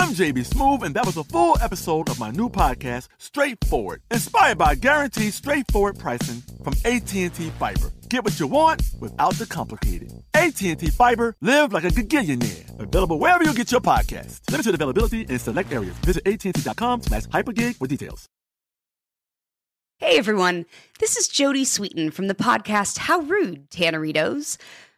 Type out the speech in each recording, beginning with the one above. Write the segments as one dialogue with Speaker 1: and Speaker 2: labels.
Speaker 1: I'm JB Smoove, and that was a full episode of my new podcast, Straightforward, inspired by guaranteed straightforward pricing from AT&T Fiber. Get what you want without the complicated. AT&T Fiber, live like a gigillionaire. Available wherever you get your podcast. Limited availability in select areas. Visit AT&T.com slash hypergig for details.
Speaker 2: Hey everyone, this is Jodie Sweetin from the podcast How Rude, Tanneritos.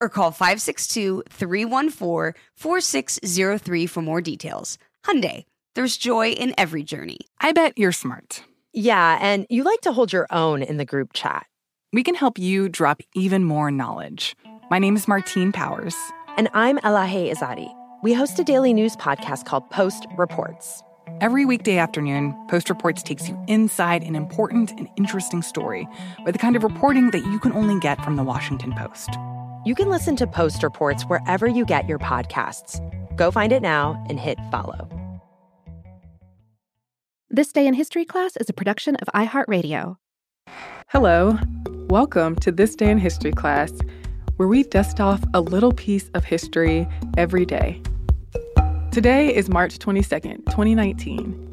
Speaker 2: or call 562-314-4603 for more details. Hyundai, there's joy in every journey.
Speaker 3: I bet you're smart.
Speaker 4: Yeah, and you like to hold your own in the group chat.
Speaker 3: We can help you drop even more knowledge. My name is Martine Powers.
Speaker 4: And I'm Elahe Izadi. We host a daily news podcast called Post Reports.
Speaker 3: Every weekday afternoon, Post Reports takes you inside an important and interesting story with the kind of reporting that you can only get from the Washington Post.
Speaker 4: You can listen to Post Reports wherever you get your podcasts. Go find it now and hit follow.
Speaker 5: This Day in History class is a production of iHeartRadio.
Speaker 6: Hello. Welcome to This Day in History class, where we dust off a little piece of history every day. Today is March 22nd, 2019.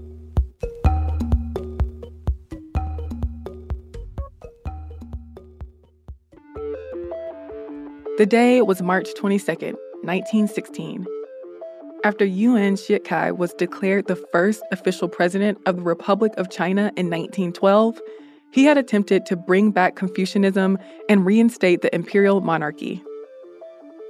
Speaker 6: The day was March 22, 1916. After Yuan Shikai was declared the first official president of the Republic of China in 1912, he had attempted to bring back Confucianism and reinstate the imperial monarchy.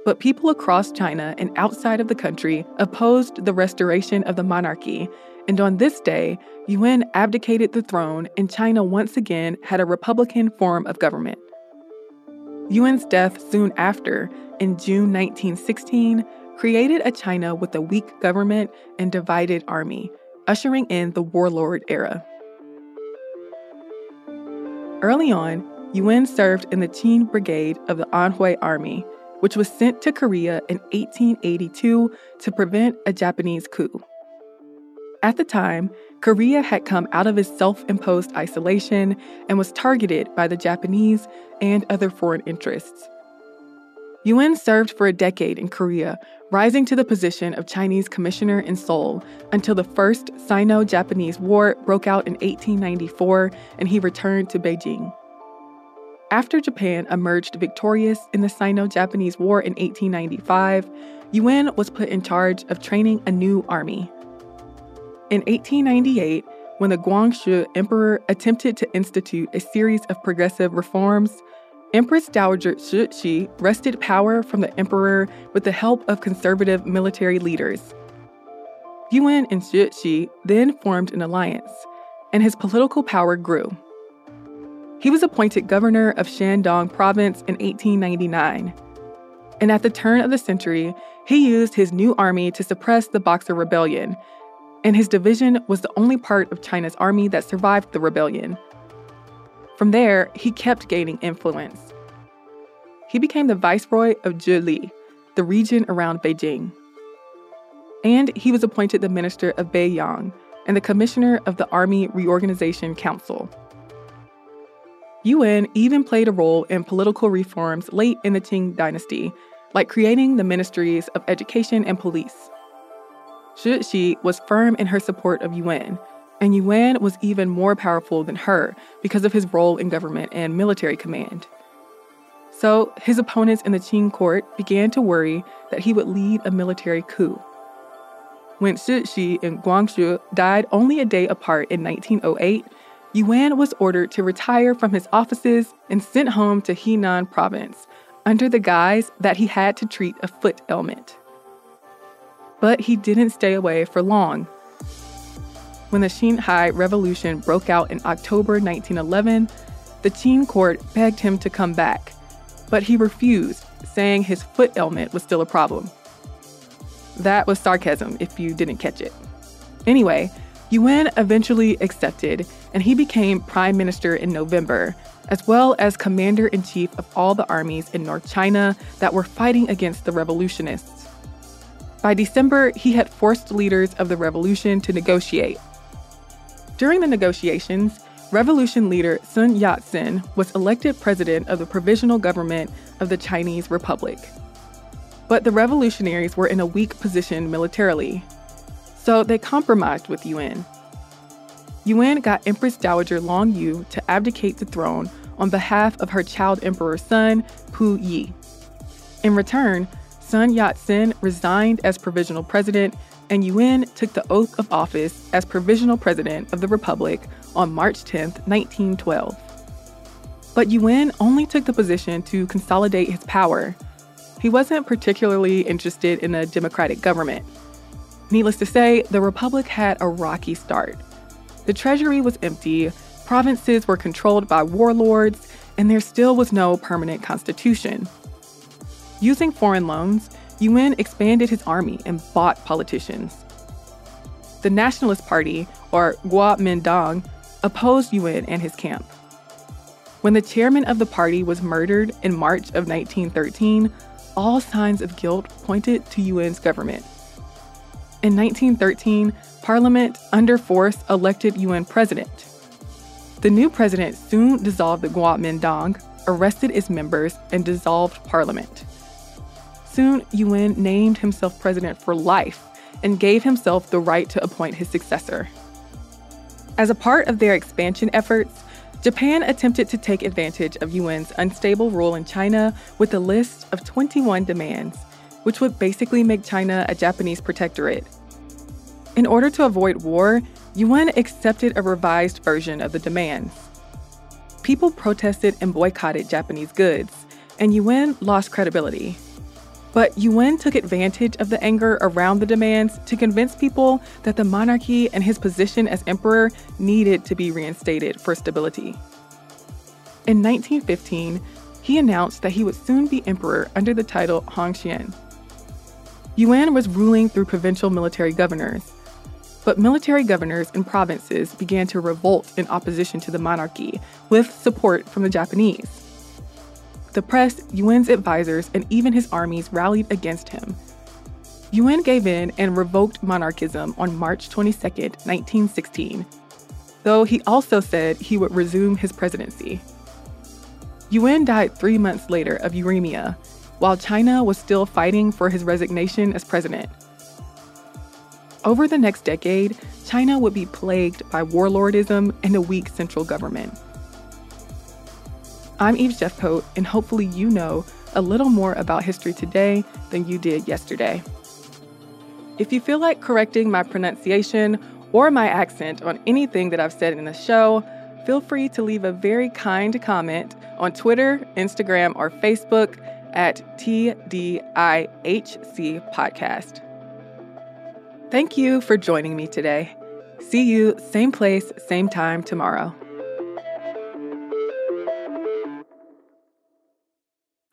Speaker 6: But people across China and outside of the country opposed the restoration of the monarchy, and on this day, Yuan abdicated the throne and China once again had a republican form of government. Yuan's death soon after, in June 1916, created a China with a weak government and divided army, ushering in the warlord era. Early on, Yuan served in the Qing Brigade of the Anhui Army, which was sent to Korea in 1882 to prevent a Japanese coup. At the time, Korea had come out of its self imposed isolation and was targeted by the Japanese and other foreign interests. Yuan served for a decade in Korea, rising to the position of Chinese commissioner in Seoul until the First Sino Japanese War broke out in 1894 and he returned to Beijing. After Japan emerged victorious in the Sino Japanese War in 1895, Yuan was put in charge of training a new army. In 1898, when the Guangxu Emperor attempted to institute a series of progressive reforms, Empress Dowager Cixi wrested power from the emperor with the help of conservative military leaders. Yuan and Cixi then formed an alliance, and his political power grew. He was appointed governor of Shandong province in 1899. And at the turn of the century, he used his new army to suppress the Boxer Rebellion, and his division was the only part of China's army that survived the rebellion. From there, he kept gaining influence. He became the viceroy of Zhili, the region around Beijing. And he was appointed the minister of Beiyang and the commissioner of the Army Reorganization Council. Yuan even played a role in political reforms late in the Qing dynasty, like creating the ministries of education and police. Cixi was firm in her support of Yuan, and Yuan was even more powerful than her because of his role in government and military command. So his opponents in the Qing court began to worry that he would lead a military coup. When Cixi and Guangxu died only a day apart in 1908, Yuan was ordered to retire from his offices and sent home to Henan province under the guise that he had to treat a foot ailment. But he didn't stay away for long. When the Xinhai Revolution broke out in October 1911, the Qing court begged him to come back, but he refused, saying his foot ailment was still a problem. That was sarcasm if you didn't catch it. Anyway, Yuan eventually accepted, and he became prime minister in November, as well as commander in chief of all the armies in North China that were fighting against the revolutionists. By December, he had forced leaders of the revolution to negotiate. During the negotiations, revolution leader Sun Yat sen was elected president of the provisional government of the Chinese Republic. But the revolutionaries were in a weak position militarily, so they compromised with Yuan. Yuan got Empress Dowager Long Yu to abdicate the throne on behalf of her child emperor's son, Pu Yi. In return, Sun Yat sen resigned as provisional president, and Yuan took the oath of office as provisional president of the republic on March 10, 1912. But Yuan only took the position to consolidate his power he wasn't particularly interested in a democratic government. Needless to say, the Republic had a rocky start. The treasury was empty, provinces were controlled by warlords, and there still was no permanent constitution. Using foreign loans, Yuan expanded his army and bought politicians. The Nationalist Party, or Kuomintang, opposed Yuan and his camp. When the chairman of the party was murdered in March of 1913, all signs of guilt pointed to Yuan's government. In 1913, Parliament, under force, elected Yuan president. The new president soon dissolved the Kuomintang, arrested its members, and dissolved parliament. Soon, Yuan named himself president for life and gave himself the right to appoint his successor. As a part of their expansion efforts, Japan attempted to take advantage of Yuan's unstable rule in China with a list of 21 demands, which would basically make China a Japanese protectorate. In order to avoid war, Yuan accepted a revised version of the demands. People protested and boycotted Japanese goods, and Yuan lost credibility. But Yuan took advantage of the anger around the demands to convince people that the monarchy and his position as emperor needed to be reinstated for stability. In 1915, he announced that he would soon be emperor under the title Hongxian. Yuan was ruling through provincial military governors, but military governors in provinces began to revolt in opposition to the monarchy with support from the Japanese. The press, Yuan's advisors, and even his armies rallied against him. Yuan gave in and revoked monarchism on March 22, 1916, though he also said he would resume his presidency. Yuan died three months later of uremia, while China was still fighting for his resignation as president. Over the next decade, China would be plagued by warlordism and a weak central government. I'm Eve Jeffcoat, and hopefully, you know a little more about history today than you did yesterday. If you feel like correcting my pronunciation or my accent on anything that I've said in the show, feel free to leave a very kind comment on Twitter, Instagram, or Facebook at TDIHC Podcast. Thank you for joining me today. See you same place, same time tomorrow.